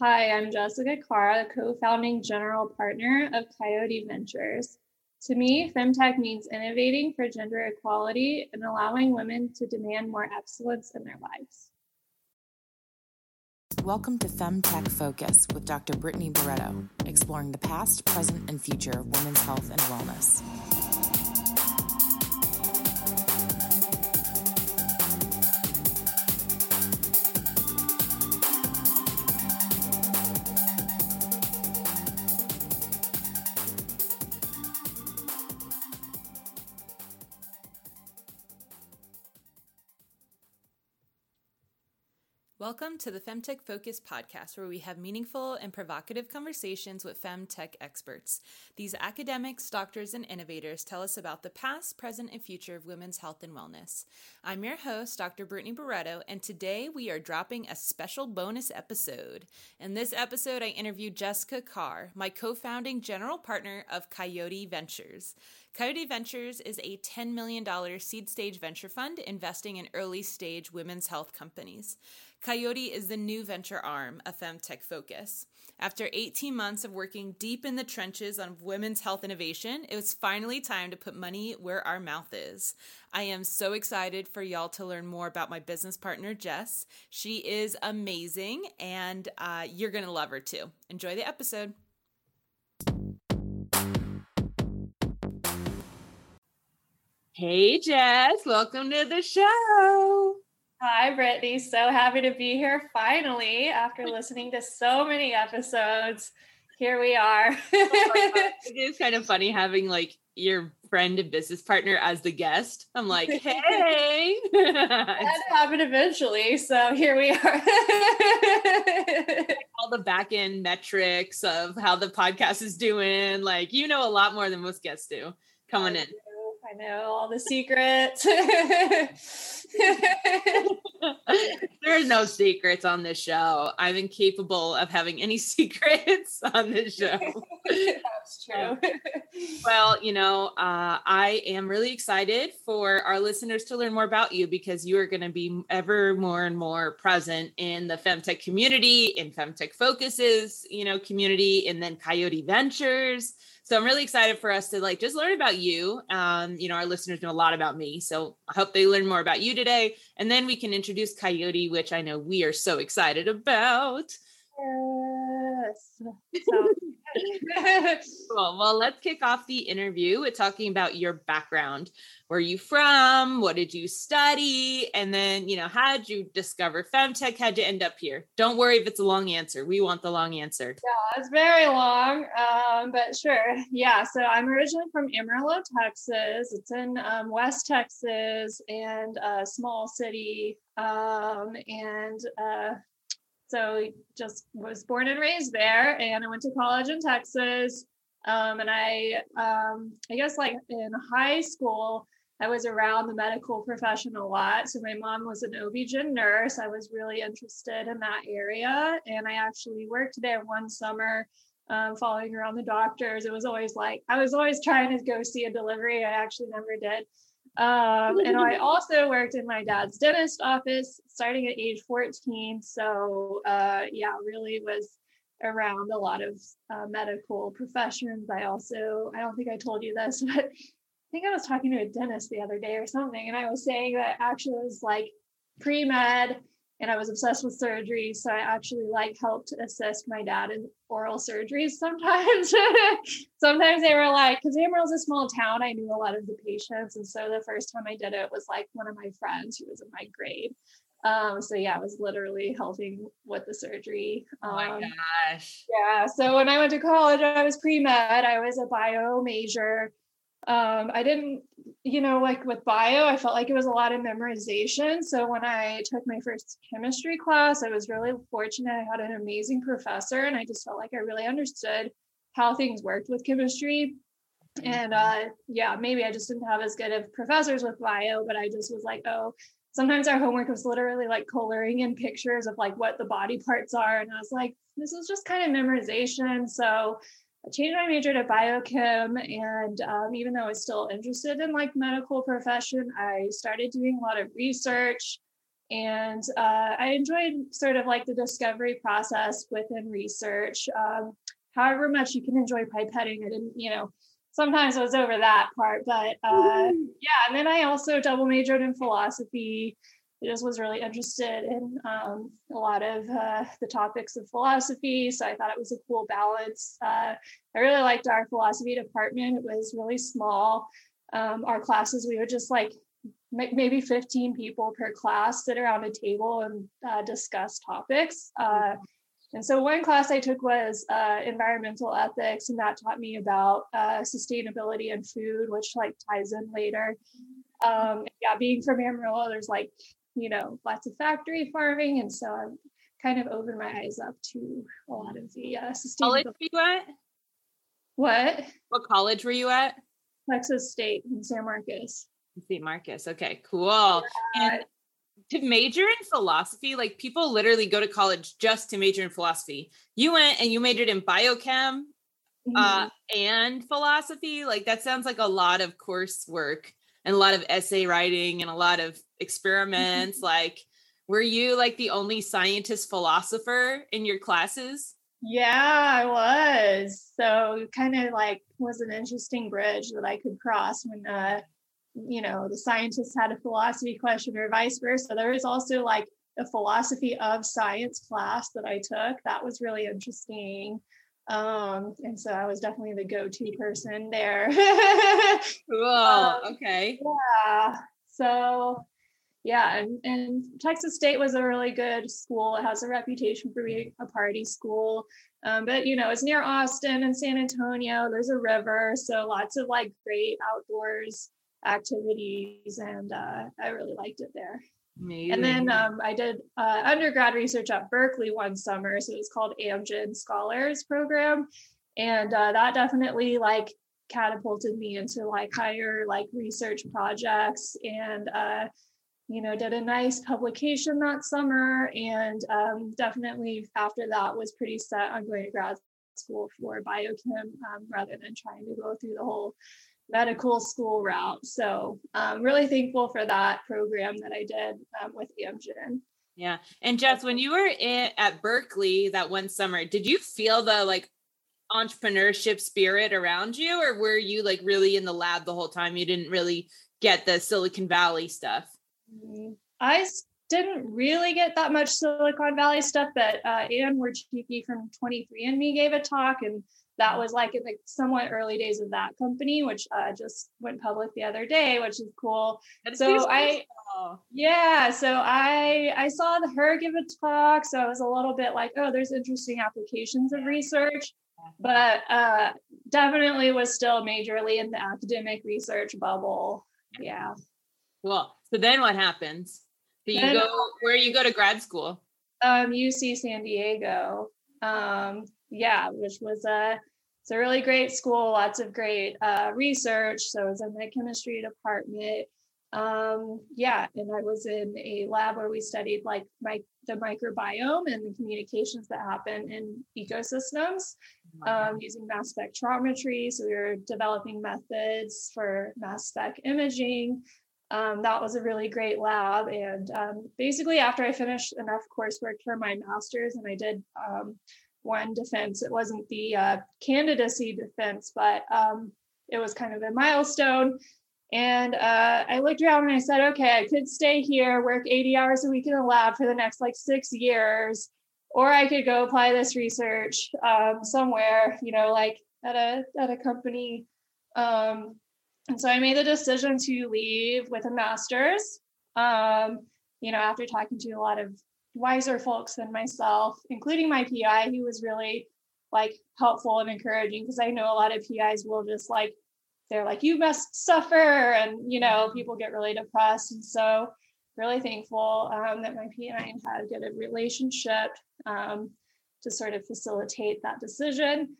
Hi, I'm Jessica the co founding general partner of Coyote Ventures. To me, Femtech means innovating for gender equality and allowing women to demand more excellence in their lives. Welcome to Femtech Focus with Dr. Brittany Barreto, exploring the past, present, and future of women's health and wellness. Welcome to the Femtech Focus podcast, where we have meaningful and provocative conversations with femtech experts. These academics, doctors, and innovators tell us about the past, present, and future of women's health and wellness. I'm your host, Dr. Brittany Barreto, and today we are dropping a special bonus episode. In this episode, I interviewed Jessica Karr, my co founding general partner of Coyote Ventures. Coyote Ventures is a $10 million seed stage venture fund investing in early stage women's health companies. Coyote is the new venture arm of Femtech Focus. After 18 months of working deep in the trenches on women's health innovation, it was finally time to put money where our mouth is. I am so excited for y'all to learn more about my business partner, Jess. She is amazing, and uh, you're going to love her too. Enjoy the episode. Hey, Jess, welcome to the show. Hi, Brittany. So happy to be here finally after listening to so many episodes. Here we are. oh it is kind of funny having like your friend and business partner as the guest. I'm like, hey. that happened eventually. So here we are. All the back end metrics of how the podcast is doing. Like, you know a lot more than most guests do coming in. I know all the secrets. There's no secrets on this show. I'm incapable of having any secrets on this show. That's true. well, you know, uh, I am really excited for our listeners to learn more about you because you are going to be ever more and more present in the femtech community, in femtech focuses, you know, community, and then Coyote Ventures so I'm really excited for us to like just learn about you. Um, you know, our listeners know a lot about me. So I hope they learn more about you today. And then we can introduce Coyote, which I know we are so excited about. Yes. So cool. Well, let's kick off the interview with talking about your background. Where are you from? What did you study? And then, you know, how did you discover Femtech? How'd you end up here? Don't worry if it's a long answer. We want the long answer. Yeah, it's very long, um, but sure. Yeah. So I'm originally from Amarillo, Texas. It's in um, West Texas and a small city. Um, and uh, so just was born and raised there, and I went to college in Texas. Um, and I, um, I guess like in high school, I was around the medical profession a lot. So my mom was an OB-GYN nurse. I was really interested in that area, and I actually worked there one summer, um, following around the doctors. It was always like I was always trying to go see a delivery. I actually never did. Um, and I also worked in my dad's dentist office starting at age 14. So, uh, yeah, really was around a lot of uh, medical professions. I also, I don't think I told you this, but I think I was talking to a dentist the other day or something, and I was saying that actually was like pre med and I was obsessed with surgery. So I actually like helped assist my dad in oral surgeries sometimes. sometimes they were like, because Amarillo's a small town, I knew a lot of the patients. And so the first time I did it was like one of my friends who was in my grade. Um, so yeah, I was literally helping with the surgery. Um, oh my um, gosh. Yeah. So when I went to college, I was pre-med. I was a bio major um, I didn't, you know, like with bio, I felt like it was a lot of memorization. So when I took my first chemistry class, I was really fortunate. I had an amazing professor, and I just felt like I really understood how things worked with chemistry. And mm-hmm. uh, yeah, maybe I just didn't have as good of professors with bio, but I just was like, oh, sometimes our homework was literally like coloring in pictures of like what the body parts are. And I was like, this is just kind of memorization. So I changed my major to biochem. And um, even though I was still interested in like medical profession, I started doing a lot of research. And uh, I enjoyed sort of like the discovery process within research. Um, however much you can enjoy pipetting, I didn't, you know, sometimes I was over that part, but uh, yeah. And then I also double majored in philosophy. I just was really interested in um, a lot of uh, the topics of philosophy. So I thought it was a cool balance. Uh, I really liked our philosophy department. It was really small. Um, our classes, we would just like maybe 15 people per class sit around a table and uh, discuss topics. Uh, and so one class I took was uh, environmental ethics, and that taught me about uh, sustainability and food, which like ties in later. Um, yeah, being from Amarillo, there's like you know lots of factory farming, and so I've kind of opened my eyes up to a lot of the uh. College were you at? What? What college were you at? Texas State in San Marcos. San Marcos. Okay, cool. Yeah. And to major in philosophy, like people literally go to college just to major in philosophy. You went and you majored in biochem uh, mm-hmm. uh, and philosophy. Like that sounds like a lot of coursework and a lot of essay writing and a lot of experiments. Mm-hmm. Like, were you like the only scientist philosopher in your classes? Yeah, I was. So kind of like was an interesting bridge that I could cross when uh you know the scientists had a philosophy question or vice versa there was also like a philosophy of science class that i took that was really interesting um and so i was definitely the go-to person there cool um, okay yeah so yeah and, and texas state was a really good school. It has a reputation for being a party school. Um, but you know it's near austin and san antonio. There's a river so lots of like great outdoors activities, and uh, I really liked it there. Amazing. And then um, I did uh, undergrad research at Berkeley one summer, so it was called Amgen Scholars Program, and uh, that definitely like catapulted me into like higher like research projects. And uh, you know did a nice publication that summer and um, definitely after that was pretty set on going to grad school for biochem um, rather than trying to go through the whole medical school route. So I'm really thankful for that program that I did um, with Amgen. Yeah. And Jess, when you were in, at Berkeley that one summer, did you feel the like entrepreneurship spirit around you or were you like really in the lab the whole time? You didn't really get the Silicon Valley stuff? I didn't really get that much Silicon Valley stuff, but uh, Anne Wojcicki from 23andMe gave a talk and that was like in the somewhat early days of that company, which uh, just went public the other day, which is cool. so I, yeah, so I I saw her give a talk, so I was a little bit like, oh, there's interesting applications of research, but uh, definitely was still majorly in the academic research bubble. Yeah. Cool. So then what happens? Do you then, go where you go to grad school? Um, UC San Diego. Um, yeah, which was a it's a really great school, lots of great uh, research. So I was in the chemistry department. Um, yeah, and I was in a lab where we studied like my, the microbiome and the communications that happen in ecosystems um, using mass spectrometry. So we were developing methods for mass spec imaging. Um, that was a really great lab. And um, basically, after I finished enough coursework for my master's, and I did um, one defense. It wasn't the uh, candidacy defense, but um, it was kind of a milestone. And uh, I looked around and I said, okay, I could stay here, work 80 hours a week in a lab for the next like six years, or I could go apply this research um, somewhere, you know, like at a at a company. Um, and so I made the decision to leave with a master's. Um, you know, after talking to a lot of wiser folks than myself, including my PI, who was really like helpful and encouraging because I know a lot of PIs will just like they're like you must suffer and you know mm-hmm. people get really depressed and so really thankful um, that my PI had a good relationship um, to sort of facilitate that decision.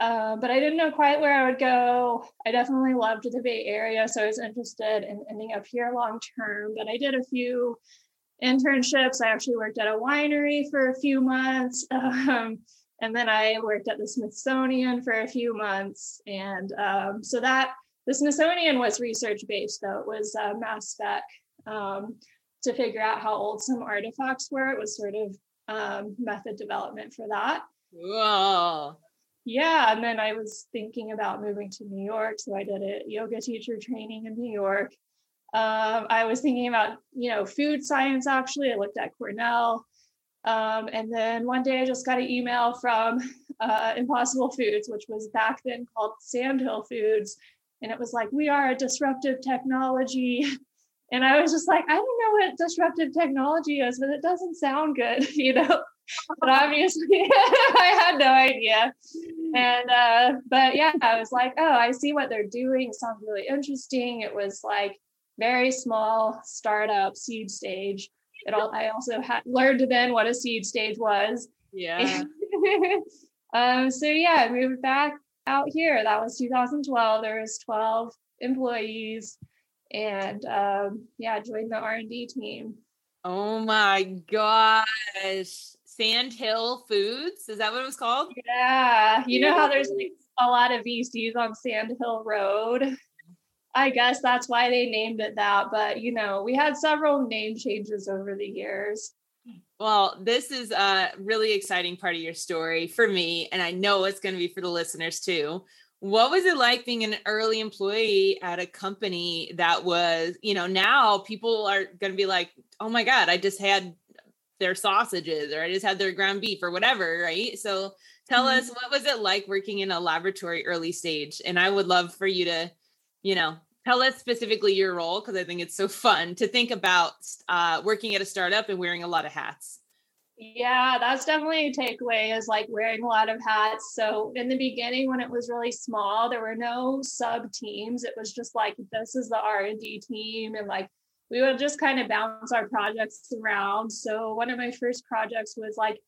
Uh, but I didn't know quite where I would go. I definitely loved the Bay Area, so I was interested in ending up here long term. But I did a few internships. I actually worked at a winery for a few months. Um, and then I worked at the Smithsonian for a few months. And um, so that the Smithsonian was research based, though it was uh, mass spec. Um, to figure out how old some artifacts were. It was sort of um, method development for that. Whoa. Yeah, and then I was thinking about moving to New York, so I did a yoga teacher training in New York. Um, I was thinking about, you know, food science. Actually, I looked at Cornell, um, and then one day I just got an email from uh, Impossible Foods, which was back then called Sandhill Foods, and it was like, "We are a disruptive technology." And I was just like, I don't know what disruptive technology is, but it doesn't sound good, you know but obviously I had no idea. And uh, but yeah, I was like, oh, I see what they're doing. It sounds really interesting. It was like very small startup seed stage. It all I also had learned then what a seed stage was. Yeah. um, so yeah, I moved back out here. That was 2012. There was 12 employees and um, yeah, joined the R&D team. Oh my gosh. Sandhill Foods. Is that what it was called? Yeah. You know how there's like a lot of VCs on Sandhill Road? I guess that's why they named it that. But, you know, we had several name changes over the years. Well, this is a really exciting part of your story for me, and I know it's going to be for the listeners too. What was it like being an early employee at a company that was, you know, now people are going to be like, oh my God, I just had their sausages or I just had their ground beef or whatever, right? So tell mm-hmm. us what was it like working in a laboratory early stage? And I would love for you to, you know, tell us specifically your role because I think it's so fun to think about uh, working at a startup and wearing a lot of hats. Yeah, that's definitely a takeaway is like wearing a lot of hats. So in the beginning when it was really small, there were no sub teams. It was just like this is the R&D team and like we would just kind of bounce our projects around. So one of my first projects was like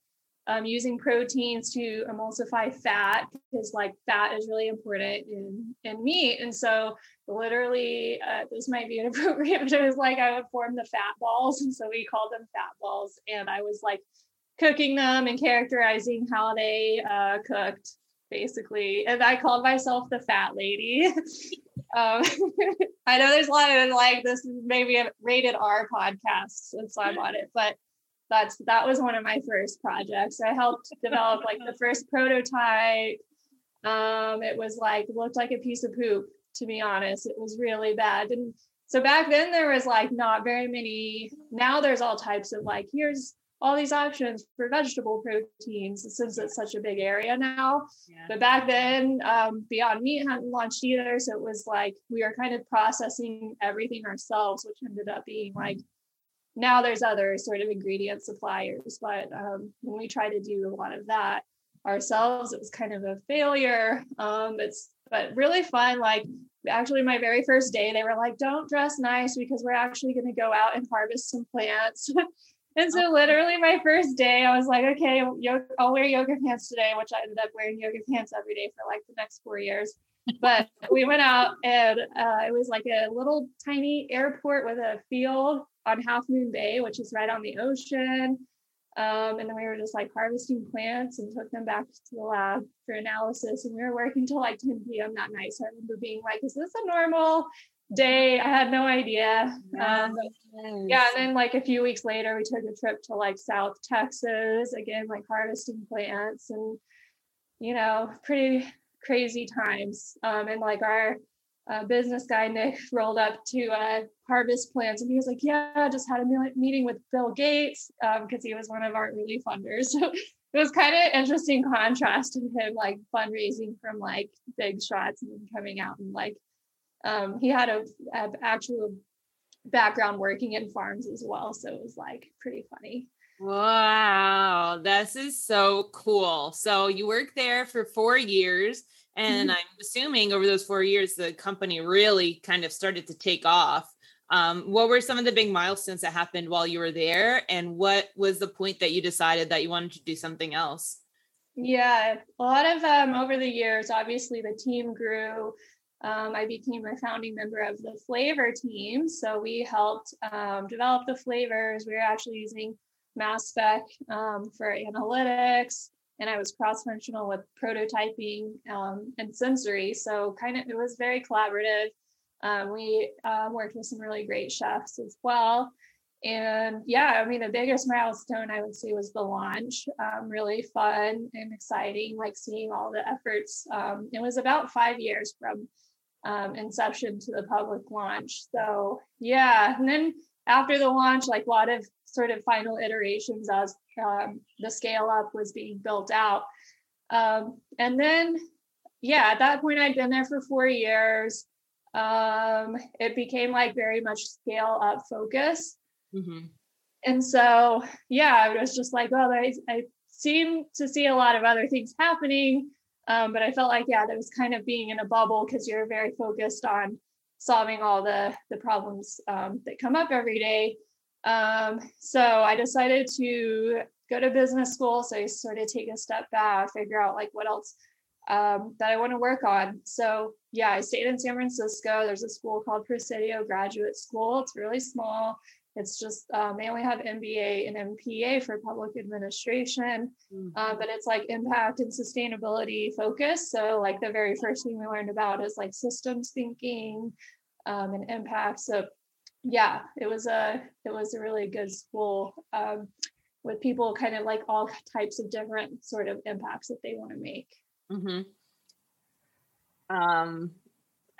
um, using proteins to emulsify fat because like fat is really important in in meat. And so literally, uh, this might be inappropriate, but it was like I would form the fat balls, and so we called them fat balls. And I was like cooking them and characterizing how they uh, cooked basically and i called myself the fat lady Um, I know there's a lot of like this is maybe a rated R podcast since I'm on it, but that's that was one of my first projects. I helped develop like the first prototype. Um, it was like looked like a piece of poop, to be honest. It was really bad. And so back then there was like not very many. Now there's all types of like here's all these options for vegetable proteins since it's such a big area now. Yeah. But back then, um, Beyond Meat hadn't launched either. So it was like we were kind of processing everything ourselves, which ended up being like now there's other sort of ingredient suppliers. But um, when we tried to do a lot of that ourselves, it was kind of a failure. Um, it's but really fun. Like actually my very first day, they were like, don't dress nice because we're actually going to go out and harvest some plants. And so, literally, my first day, I was like, okay, I'll wear yoga pants today, which I ended up wearing yoga pants every day for like the next four years. But we went out, and uh, it was like a little tiny airport with a field on Half Moon Bay, which is right on the ocean. Um, and then we were just like harvesting plants and took them back to the lab for analysis. And we were working till like 10 p.m. that night. So I remember being like, is this a normal day. I had no idea. Um, yeah, and then like a few weeks later, we took a trip to like South Texas again, like harvesting plants, and you know, pretty crazy times. Um, and like our uh, business guy Nick rolled up to uh, harvest plants, and he was like, "Yeah, I just had a meeting with Bill Gates because um, he was one of our early funders." So it was kind of interesting contrast to him like fundraising from like big shots and then coming out and like um, he had a, a, actual background working in farms as well so it was like pretty funny. Wow this is so cool. So you worked there for four years and mm-hmm. i'm assuming over those four years the company really kind of started to take off. Um, what were some of the big milestones that happened while you were there and what was the point that you decided that you wanted to do something else? Yeah a lot of um, over the years obviously the team grew um, I became a founding member of the flavor team. So we helped um, develop the flavors. We were actually using mass spec um, for analytics, and I was cross functional with prototyping um, and sensory. So kind of it was very collaborative. Um, we um, worked with some really great chefs as well. and yeah, I mean, the biggest milestone I would say was the launch. Um, really fun and exciting, like seeing all the efforts. Um, it was about five years from um, inception to the public launch. So yeah, and then after the launch, like a lot of sort of final iterations as um, the scale up was being built out. Um, and then, yeah, at that point, I'd been there for four years. Um, it became like very much scale up focus. Mm-hmm. And so, yeah, I was just like, well, I, I seem to see a lot of other things happening. Um, but I felt like, yeah, that was kind of being in a bubble because you're very focused on solving all the, the problems um, that come up every day. Um, so I decided to go to business school. So I sort of take a step back, figure out like what else um, that I want to work on. So yeah, I stayed in San Francisco. There's a school called Presidio Graduate School. It's really small. It's just um, they only have MBA and MPA for public administration, mm-hmm. uh, but it's like impact and sustainability focus. So like the very first thing we learned about is like systems thinking um, and impact. So yeah, it was a it was a really good school um, with people kind of like all types of different sort of impacts that they want to make. Mm-hmm. Um,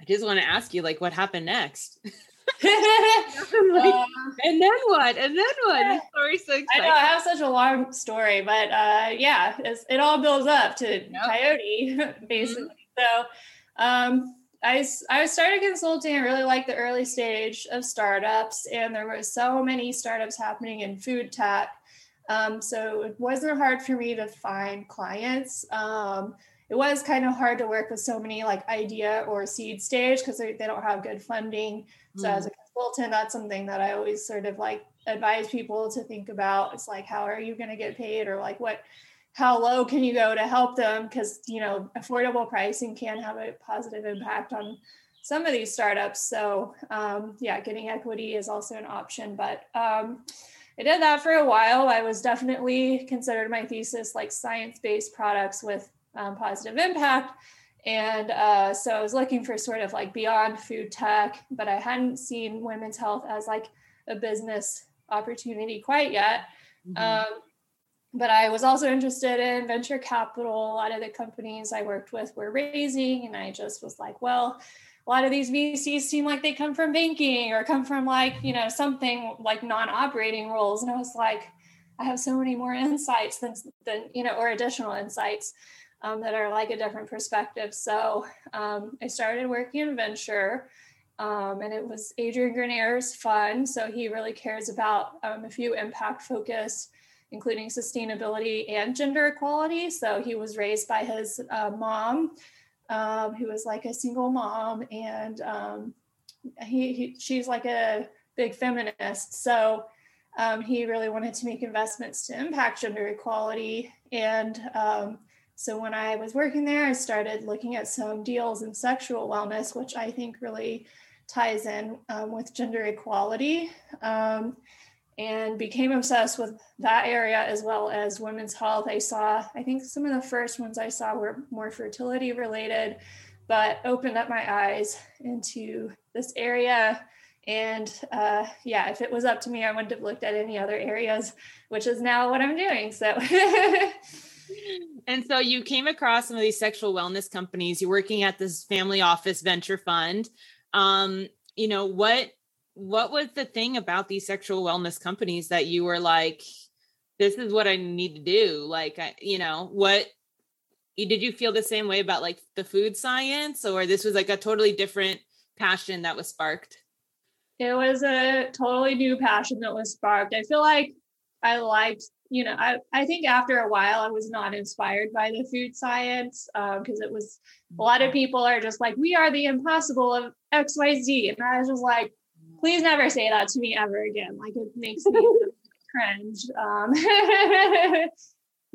I just want to ask you, like, what happened next? like, uh, and then what? And then what? Story's so exciting. I know I have such a long story, but uh, yeah, it all builds up to yep. Coyote, basically. Mm-hmm. So um, I, I started consulting. I really liked the early stage of startups, and there were so many startups happening in food tech. Um, so it wasn't hard for me to find clients. Um, it was kind of hard to work with so many like idea or seed stage because they, they don't have good funding. So mm. as a consultant, that's something that I always sort of like advise people to think about. It's like, how are you going to get paid or like what, how low can you go to help them? Because, you know, affordable pricing can have a positive impact on some of these startups. So um, yeah, getting equity is also an option, but um, I did that for a while. I was definitely considered my thesis like science-based products with um, positive impact. And uh, so I was looking for sort of like beyond food tech, but I hadn't seen women's health as like a business opportunity quite yet. Mm-hmm. Um, but I was also interested in venture capital. A lot of the companies I worked with were raising, and I just was like, well, a lot of these VCs seem like they come from banking or come from like, you know, something like non operating roles. And I was like, I have so many more insights than, than you know, or additional insights um, that are like a different perspective. So um, I started working in venture. Um, and it was Adrian Grenier's fund. So he really cares about um, a few impact focus, including sustainability and gender equality. So he was raised by his uh, mom, um, who was like a single mom, and um, he, he, she's like a big feminist. So um, he really wanted to make investments to impact gender equality. And um, so when I was working there, I started looking at some deals in sexual wellness, which I think really ties in um, with gender equality. Um, and became obsessed with that area as well as women's health. I saw, I think some of the first ones I saw were more fertility related, but opened up my eyes into this area. And uh, yeah, if it was up to me, I wouldn't have looked at any other areas, which is now what I'm doing. So. and so you came across some of these sexual wellness companies. You're working at this family office venture fund. Um, you know what what was the thing about these sexual wellness companies that you were like this is what i need to do like I, you know what did you feel the same way about like the food science or this was like a totally different passion that was sparked it was a totally new passion that was sparked i feel like i liked you know i, I think after a while i was not inspired by the food science because um, it was a lot of mm-hmm. people are just like we are the impossible of xyz and i was just like please never say that to me ever again. Like it makes me cringe. Um,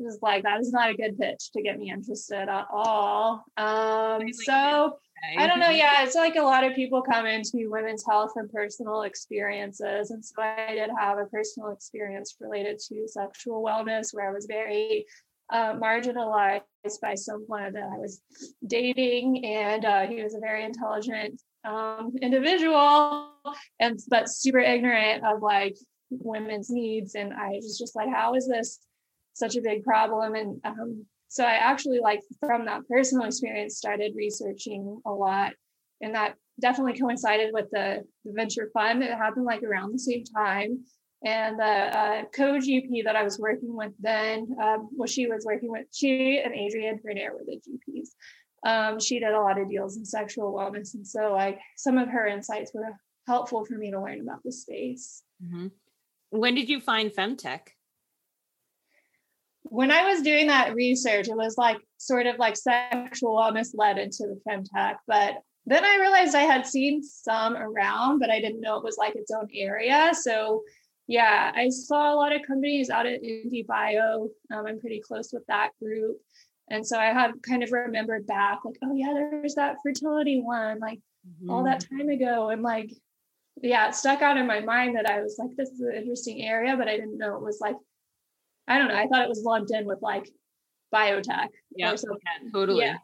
just like that is not a good pitch to get me interested at all. Um, so I don't know. Yeah, it's like a lot of people come into women's health and personal experiences, and so I did have a personal experience related to sexual wellness where I was very uh, marginalized by someone that I was dating, and uh, he was a very intelligent um, individual and but super ignorant of like women's needs. And I was just like, how is this such a big problem? And um, so I actually like from that personal experience started researching a lot. And that definitely coincided with the, the venture fund. It happened like around the same time. And the uh, co-GP that I was working with then, um, well, she was working with, she and Adrian Grenier were the GPs. Um, she did a lot of deals in sexual wellness. And so like some of her insights were helpful for me to learn about the space. Mm-hmm. When did you find Femtech? When I was doing that research, it was like sort of like sexual wellness led into the Femtech, but then I realized I had seen some around, but I didn't know it was like its own area. So yeah, I saw a lot of companies out at IndieBio. Um, I'm pretty close with that group. And so I had kind of remembered back, like, oh yeah, there's that fertility one, like mm-hmm. all that mm-hmm. time ago. And like, yeah, it stuck out in my mind that I was like, this is an interesting area, but I didn't know it was like, I don't know. I thought it was lumped in with like biotech. Yeah, totally. Yeah.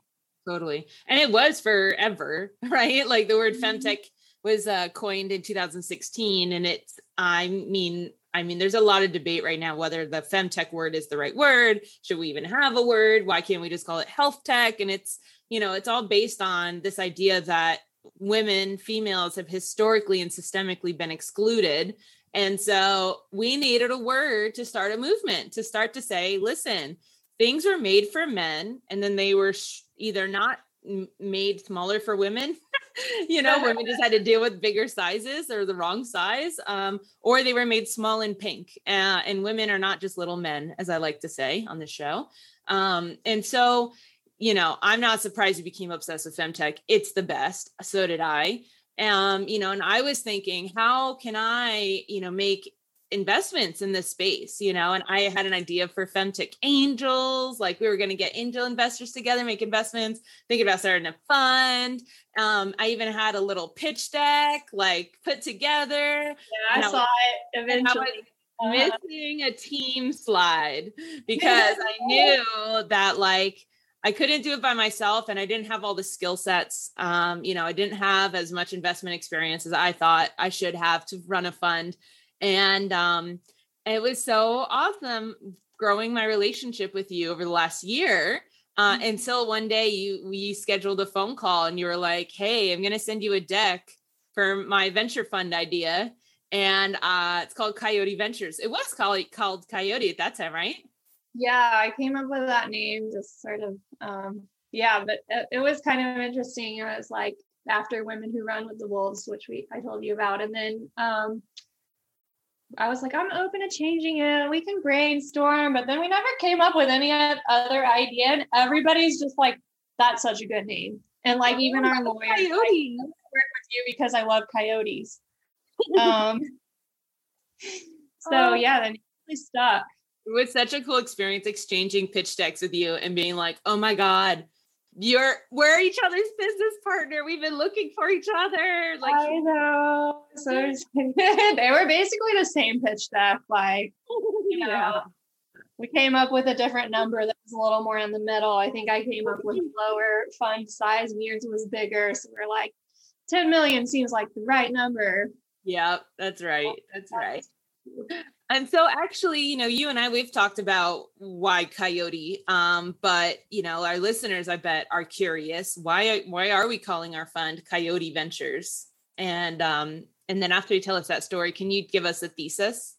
Totally. And it was forever, right? Like the word mm-hmm. femtech was uh, coined in 2016 and it's I mean I mean, there's a lot of debate right now whether the femtech word is the right word. Should we even have a word? Why can't we just call it health tech? And it's, you know, it's all based on this idea that women, females have historically and systemically been excluded. And so we needed a word to start a movement, to start to say, listen, things were made for men, and then they were either not made smaller for women you know women just had to deal with bigger sizes or the wrong size um, or they were made small and pink uh, and women are not just little men as i like to say on the show. Um, and so you know i'm not surprised you became obsessed with femtech. It's the best. So did i um, you know and i was thinking how can i you know make investments in this space, you know, and I had an idea for Femtech Angels, like we were going to get angel investors together, make investments, think about starting a fund. Um, I even had a little pitch deck like put together. Yeah, I saw it eventually. Uh-huh. missing a team slide because I knew that like I couldn't do it by myself and I didn't have all the skill sets. Um, you know, I didn't have as much investment experience as I thought I should have to run a fund and um, it was so awesome growing my relationship with you over the last year. Uh, mm-hmm. until one day you we scheduled a phone call and you were like, "Hey, I'm going to send you a deck for my venture fund idea, and uh, it's called Coyote Ventures. It was called called Coyote at that time, right? Yeah, I came up with that name just sort of, um, yeah, but it, it was kind of interesting. It was like after Women Who Run with the Wolves, which we I told you about, and then um, I was like, I'm open to changing it. We can brainstorm, but then we never came up with any other idea. And everybody's just like, that's such a good name. And like, oh, even our lawyers, like, work with you because I love coyotes. um, so oh. yeah, then really stuck. It was such a cool experience exchanging pitch decks with you and being like, oh my God, you're we're each other's business partner. We've been looking for each other. Like I know. So they were basically the same pitch deck. Like you know, yeah. we came up with a different number that was a little more in the middle. I think I came up with lower fund size and yours was bigger. So we're like, 10 million seems like the right number. Yep, that's right. That's right. And so actually, you know, you and I we've talked about why coyote um but, you know, our listeners I bet are curious why why are we calling our fund Coyote Ventures? And um and then after you tell us that story, can you give us a thesis?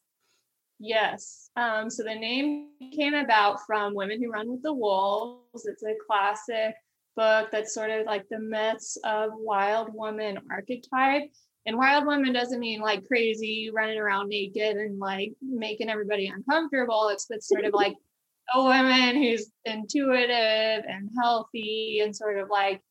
Yes. Um so the name came about from Women Who Run with the Wolves. It's a classic book that's sort of like the myths of wild woman archetype and wild woman doesn't mean like crazy running around naked and like making everybody uncomfortable. It's it's sort of like a woman who's intuitive and healthy and sort of like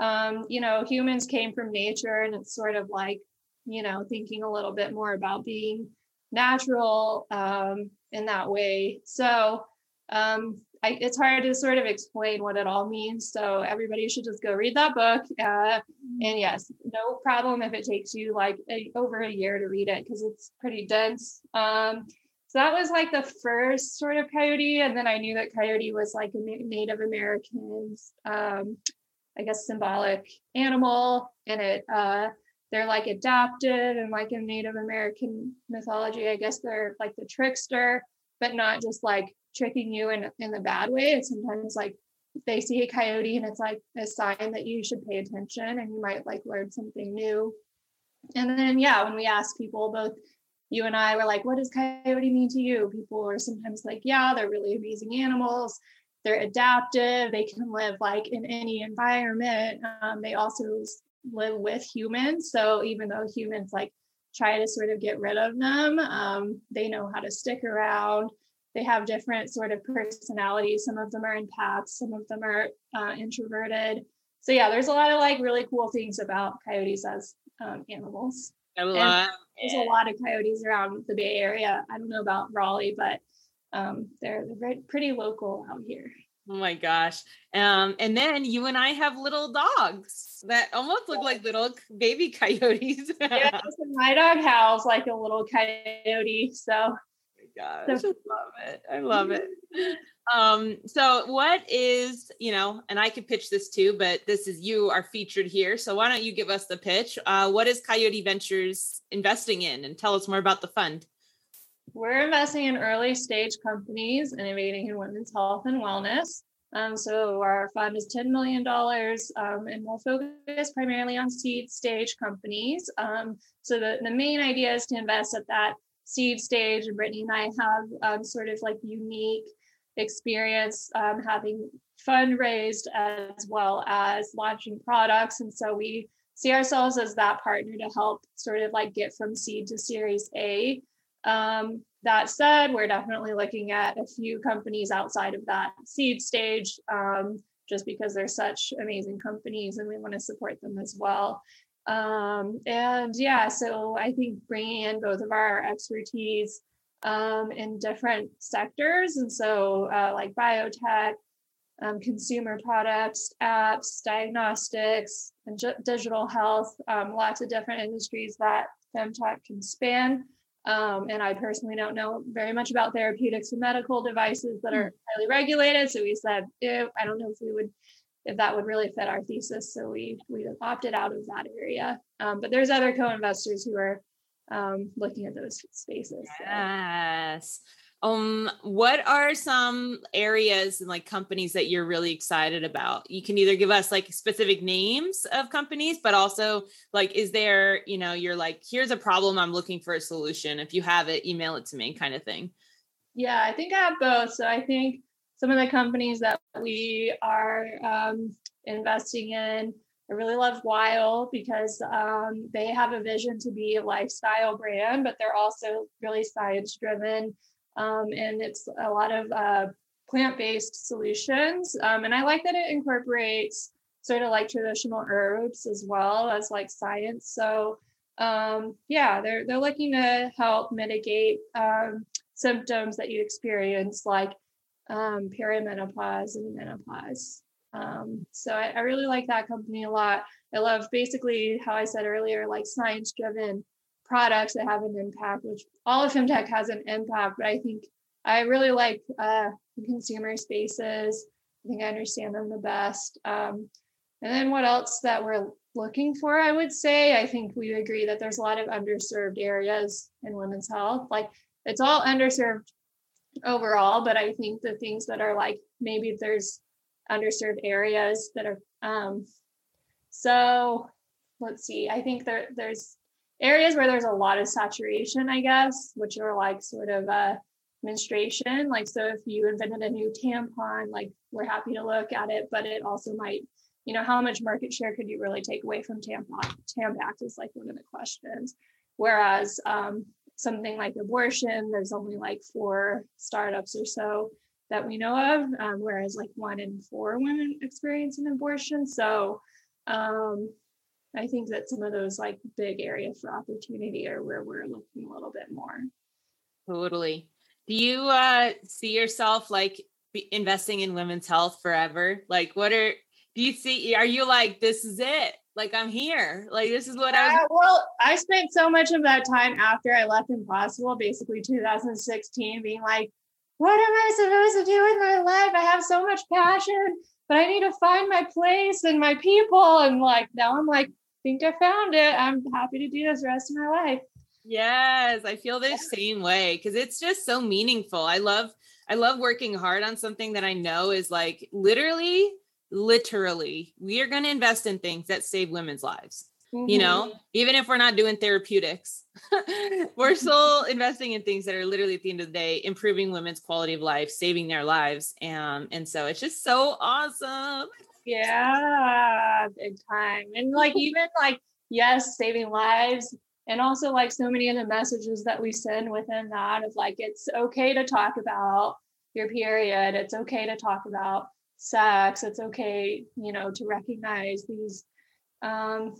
um, you know, humans came from nature and it's sort of like, you know, thinking a little bit more about being natural um, in that way. So um, I, it's hard to sort of explain what it all means. So everybody should just go read that book. Uh, and yes, no problem if it takes you like a, over a year to read it because it's pretty dense. Um, so that was like the first sort of coyote, and then I knew that coyote was like a Native Americans, um, I guess, symbolic animal, and it uh, they're like adapted and like in Native American mythology, I guess they're like the trickster, but not just like tricking you in in the bad way. It's sometimes like they see a coyote and it's like a sign that you should pay attention and you might like learn something new. And then yeah, when we ask people, both you and I were like, what does coyote mean to you? People are sometimes like, yeah, they're really amazing animals. They're adaptive. They can live like in any environment. Um, they also live with humans. So even though humans like try to sort of get rid of them, um, they know how to stick around. They have different sort of personalities. Some of them are empaths, some of them are uh, introverted. So yeah, there's a lot of like really cool things about coyotes as um, animals. I love there's a lot of coyotes around the Bay Area. I don't know about Raleigh, but um, they're, pretty local out here. Oh my gosh. Um, and then you and I have little dogs that almost look like little baby coyotes. yeah, so my dog howls like a little coyote. So, gosh, so, I love it. I love it. Um, so what is, you know, and I could pitch this too, but this is you are featured here. So why don't you give us the pitch? Uh, what is Coyote Ventures investing in and tell us more about the fund? We're investing in early stage companies innovating in women's health and wellness. Um, so our fund is $10 million um, and we'll focus primarily on seed stage companies. Um, so the, the main idea is to invest at that seed stage. And Brittany and I have um, sort of like unique experience um, having fundraised as well as launching products. And so we see ourselves as that partner to help sort of like get from seed to series A. Um, that said, we're definitely looking at a few companies outside of that seed stage um, just because they're such amazing companies and we want to support them as well. Um, and yeah, so I think bringing in both of our expertise um, in different sectors. And so, uh, like biotech, um, consumer products, apps, diagnostics, and digital health, um, lots of different industries that FemTech can span. Um, and I personally don't know very much about therapeutics and medical devices that are highly regulated. So we said, I don't know if we would, if that would really fit our thesis. So we we opted out of that area. Um, but there's other co-investors who are um, looking at those spaces. Yes. Um, what are some areas and like companies that you're really excited about? You can either give us like specific names of companies, but also like, is there, you know, you're like, here's a problem, I'm looking for a solution. If you have it, email it to me, kind of thing. Yeah, I think I have both. So I think some of the companies that we are um, investing in I really love Wile because um, they have a vision to be a lifestyle brand, but they're also really science driven. Um, and it's a lot of uh, plant based solutions. Um, and I like that it incorporates sort of like traditional herbs as well as like science. So, um, yeah, they're, they're looking to help mitigate um, symptoms that you experience like um, perimenopause and menopause. Um, so I, I, really like that company a lot. I love basically how I said earlier, like science driven products that have an impact, which all of FemTech has an impact, but I think I really like uh, consumer spaces. I think I understand them the best. Um, and then what else that we're looking for, I would say, I think we agree that there's a lot of underserved areas in women's health. Like it's all underserved overall, but I think the things that are like maybe there's underserved areas that are um, so let's see i think there there's areas where there's a lot of saturation i guess which are like sort of a menstruation like so if you invented a new tampon like we're happy to look at it but it also might you know how much market share could you really take away from tampon tampax is like one of the questions. Whereas um, something like abortion there's only like four startups or so that we know of, um, whereas like one in four women experience an abortion. So um, I think that some of those like big areas for opportunity are where we're looking a little bit more. Totally. Do you uh, see yourself like investing in women's health forever? Like, what are do you see? Are you like this is it? Like I'm here. Like this is what I was. Well, I spent so much of that time after I left Impossible, basically 2016, being like, what am I supposed to do with my life? I have so much passion, but I need to find my place and my people. And like now I'm like, think I found it. I'm happy to do this the rest of my life. Yes, I feel the same way because it's just so meaningful. I love I love working hard on something that I know is like literally literally we are going to invest in things that save women's lives. Mm-hmm. You know, mm-hmm. even if we're not doing therapeutics, we're still investing in things that are literally at the end of the day improving women's quality of life, saving their lives. And and so it's just so awesome. Yeah, big time. And like even like yes, saving lives and also like so many of the messages that we send within that of like it's okay to talk about your period, it's okay to talk about sex, it's okay, you know, to recognize these um,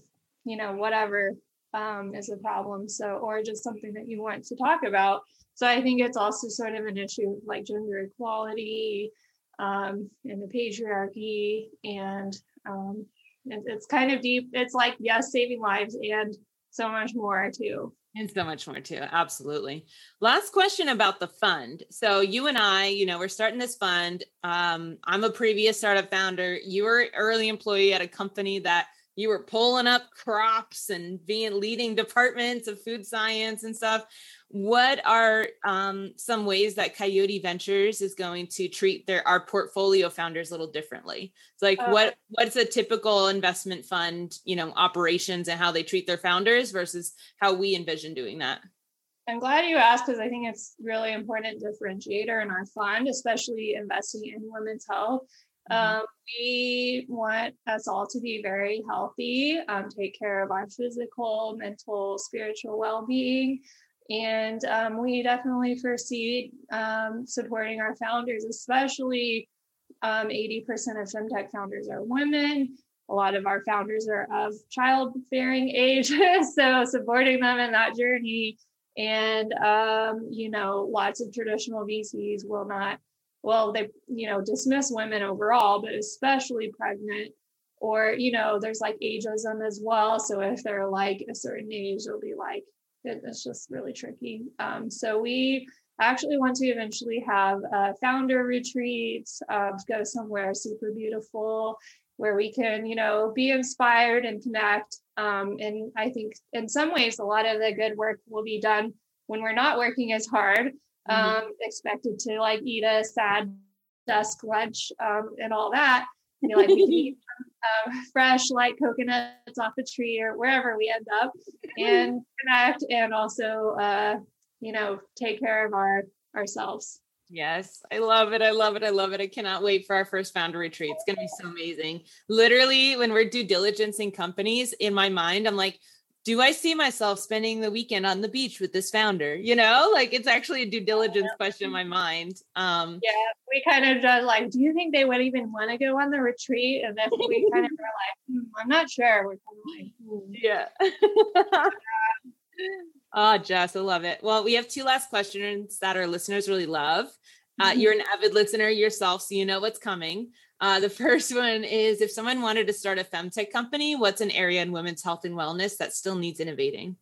you know, whatever um is a problem. So or just something that you want to talk about. So I think it's also sort of an issue like gender equality, um, and the patriarchy and um, it's kind of deep it's like yes saving lives and so much more too and so much more too absolutely. Last question about the fund. So you and i you know we're starting this fund. Um, i'm a previous startup founder. You were early employee at a company that you were pulling up crops and being leading departments of food science and stuff. What are um, some ways that coyote ventures is going to treat their our portfolio founders a little differently? So like uh, what what's a typical investment fund you know operations and how they treat their founders versus how we envision doing that? I'm glad you asked because i think it's really important differentiator in our fund especially investing in women's health mm-hmm. um, we want us all to be very healthy um, take care of our physical mental spiritual well-being and um, we definitely foresee um, supporting our founders, especially um, 80% of FemTech founders are women. A lot of our founders are of childbearing age, so supporting them in that journey. And, um, you know, lots of traditional VCs will not, well, they, you know, dismiss women overall, but especially pregnant or you know there's like ageism as well so if they're like a certain age they'll be like it, it's just really tricky. Um, so we actually want to eventually have a founder retreats, uh, go somewhere super beautiful where we can, you know, be inspired and connect. Um, and I think in some ways, a lot of the good work will be done when we're not working as hard, mm-hmm. um, expected to like eat a sad dusk lunch um, and all that. You know, like we eat um, fresh light coconuts off a tree or wherever we end up and connect and also uh, you know take care of our ourselves Yes, I love it. I love it. I love it. I cannot wait for our first founder retreat. It's going to be so amazing. Literally, when we're due diligencing companies, in my mind, I'm like, do I see myself spending the weekend on the beach with this founder? You know, like it's actually a due diligence question in my mind. Um, yeah, we kind of just like, do you think they would even want to go on the retreat? And then we kind of were like, hmm, I'm not sure. We're kind of like, hmm. yeah. oh, Jess, I love it. Well, we have two last questions that our listeners really love. Uh, mm-hmm. You're an avid listener yourself, so you know what's coming. Uh, the first one is if someone wanted to start a femtech company, what's an area in women's health and wellness that still needs innovating?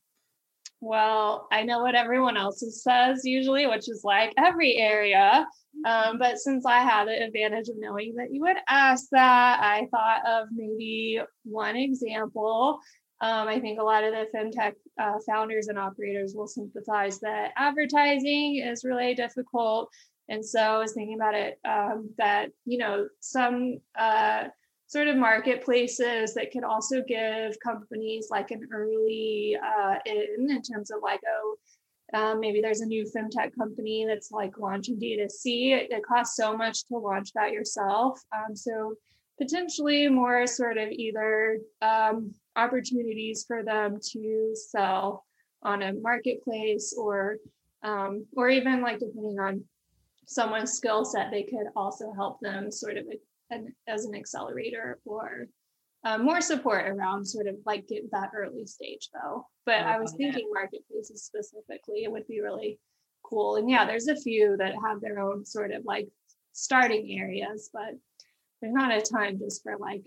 Well, I know what everyone else says usually, which is like every area. Um, but since I had the advantage of knowing that you would ask that, I thought of maybe one example. Um, I think a lot of the femtech uh, founders and operators will sympathize that advertising is really difficult and so I was thinking about it um, that, you know, some uh, sort of marketplaces that could also give companies like an early uh, in, in terms of like, oh, um, maybe there's a new femtech company that's like launching D2C. It, it costs so much to launch that yourself. Um, so potentially more sort of either um, opportunities for them to sell on a marketplace or um, or even like depending on someone's skill set, they could also help them sort of an, as an accelerator or uh, more support around sort of like get that early stage though. But I was thinking marketplaces specifically, it would be really cool. And yeah, there's a few that have their own sort of like starting areas, but there's not a ton just for like,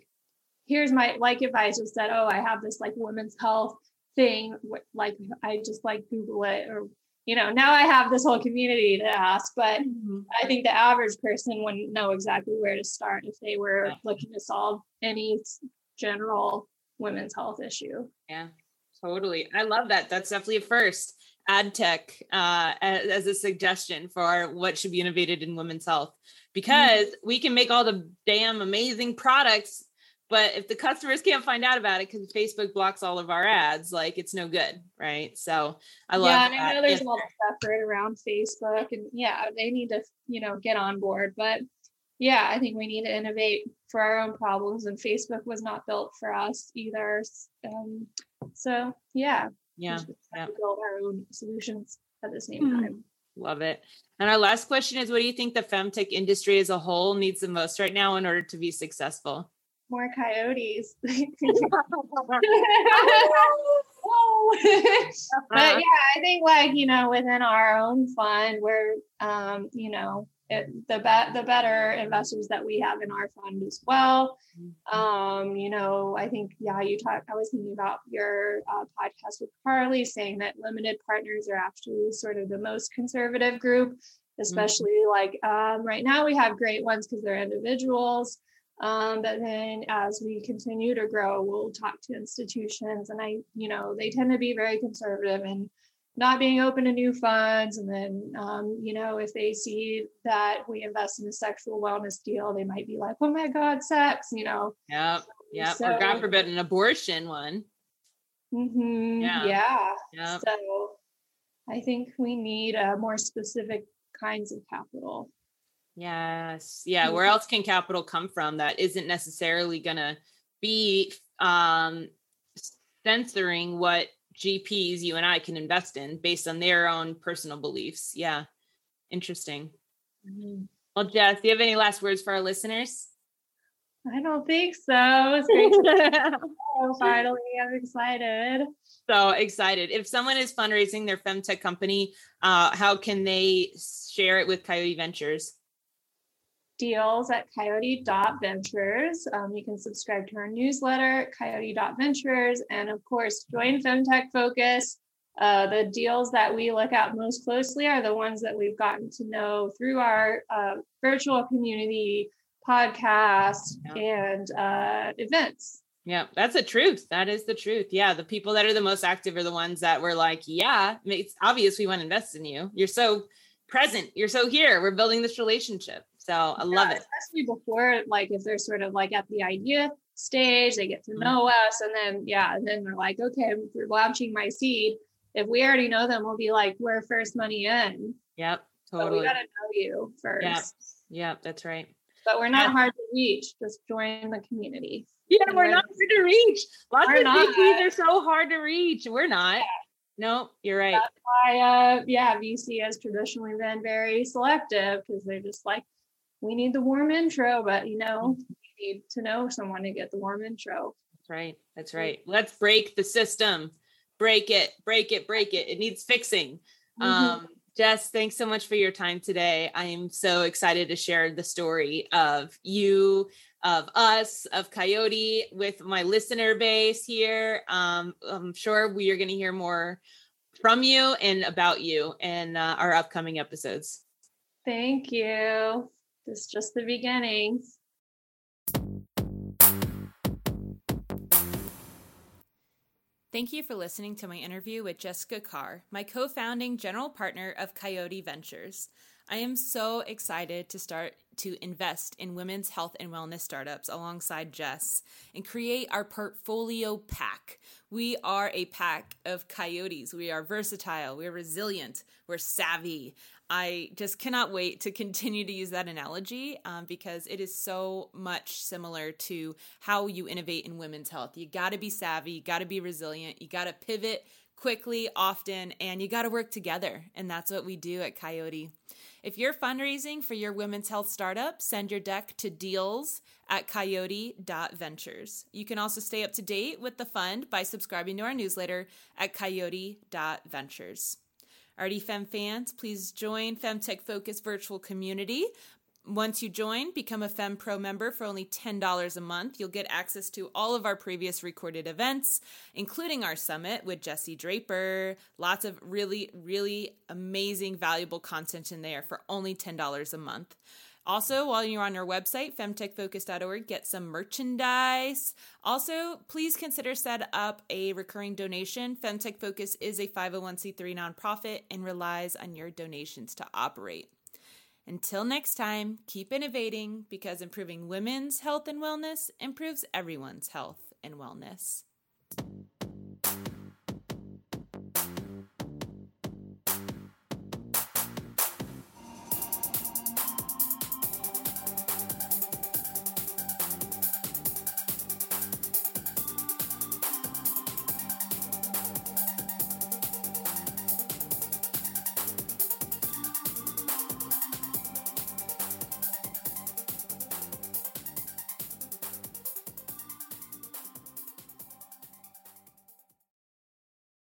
here's my, like if I just said, oh, I have this like women's health thing, like I just like Google it or you know, now I have this whole community to ask, but mm-hmm. I think the average person wouldn't know exactly where to start if they were looking to solve any general women's health issue. Yeah, totally. I love that. That's definitely a first. Ad tech uh, as, as, a suggestion for what should be innovated in women's health because mm-hmm. we can make all the damn amazing products but if the customers can't find out about it because Facebook blocks all of our ads, like it's no good, right? So I love. Yeah, and I know there's a lot of stuff right around Facebook, and yeah, they need to you know get on board. But yeah, I think we need to innovate for our own problems, and Facebook was not built for us either. Um, so yeah, yeah, yeah. build our own solutions at the same mm-hmm. time. Love it. And our last question is: What do you think the femtech industry as a whole needs the most right now in order to be successful? More coyotes. but yeah, I think like you know within our own fund, we're um, you know it, the be- the better investors that we have in our fund as well. Mm-hmm. Um, you know, I think yeah, you talked. I was thinking about your uh, podcast with Carly saying that limited partners are actually sort of the most conservative group, mm-hmm. especially mm-hmm. like um, right now we have great ones because they're individuals. Um, but then as we continue to grow, we'll talk to institutions and I, you know, they tend to be very conservative and not being open to new funds. And then, um, you know, if they see that we invest in a sexual wellness deal, they might be like, oh my God, sex, you know? Yep. Yep. So, or God forbid an abortion one. Mm-hmm, yeah. Yeah. Yep. So I think we need uh, more specific kinds of capital. Yes. Yeah. Where else can capital come from that isn't necessarily going to be um, censoring what GPs you and I can invest in based on their own personal beliefs? Yeah. Interesting. Mm-hmm. Well, Jess, do you have any last words for our listeners? I don't think so. It's great. oh, finally, I'm excited. So excited. If someone is fundraising their femtech company, uh, how can they share it with Coyote Ventures? Deals at coyote.ventures. Um, you can subscribe to our newsletter, coyote.ventures, and of course, join Femtech Focus. Uh, the deals that we look at most closely are the ones that we've gotten to know through our uh, virtual community, podcast, yeah. and uh, events. Yeah, that's the truth. That is the truth. Yeah, the people that are the most active are the ones that were like, yeah, it's obvious we want to invest in you. You're so present. You're so here. We're building this relationship. So I love it. Especially before, like if they're sort of like at the idea stage, they get to mm-hmm. know us, and then yeah, and then they're like, okay, we're launching my seed. If we already know them, we'll be like, we're first money in. Yep, totally. But we gotta know you first. Yep, yep, that's right. But we're not yeah. hard to reach. Just join the community. Yeah, we're, we're, not hard to reach. Lots of VCs are so hard to reach. We're not. Yeah. No, you're right. That's why, uh, yeah, VC has traditionally been very selective because they're just like, we need the warm intro, but you know, we need to know someone to get the warm intro. That's right. That's right. Let's break the system. Break it, break it, break it. It needs fixing. Mm-hmm. Um, Jess, thanks so much for your time today. I am so excited to share the story of you, of us, of Coyote with my listener base here. Um, I'm sure we are going to hear more from you and about you in uh, our upcoming episodes. Thank you. This is just the beginning. Thank you for listening to my interview with Jessica Karr, my co founding general partner of Coyote Ventures. I am so excited to start to invest in women's health and wellness startups alongside Jess and create our portfolio pack. We are a pack of coyotes. We are versatile, we're resilient, we're savvy. I just cannot wait to continue to use that analogy um, because it is so much similar to how you innovate in women's health. You got to be savvy, you got to be resilient, you got to pivot quickly, often, and you got to work together. And that's what we do at Coyote. If you're fundraising for your women's health startup, send your deck to deals at coyote.ventures. You can also stay up to date with the fund by subscribing to our newsletter at coyote.ventures. Alrighty, Fem fans, please join Femtech Focus virtual community. Once you join, become a Fem Pro member for only $10 a month. You'll get access to all of our previous recorded events, including our summit with Jesse Draper. Lots of really, really amazing, valuable content in there for only $10 a month. Also, while you're on our website, femtechfocus.org, get some merchandise. Also, please consider set up a recurring donation. Femtech Focus is a 501c3 nonprofit and relies on your donations to operate. Until next time, keep innovating because improving women's health and wellness improves everyone's health and wellness.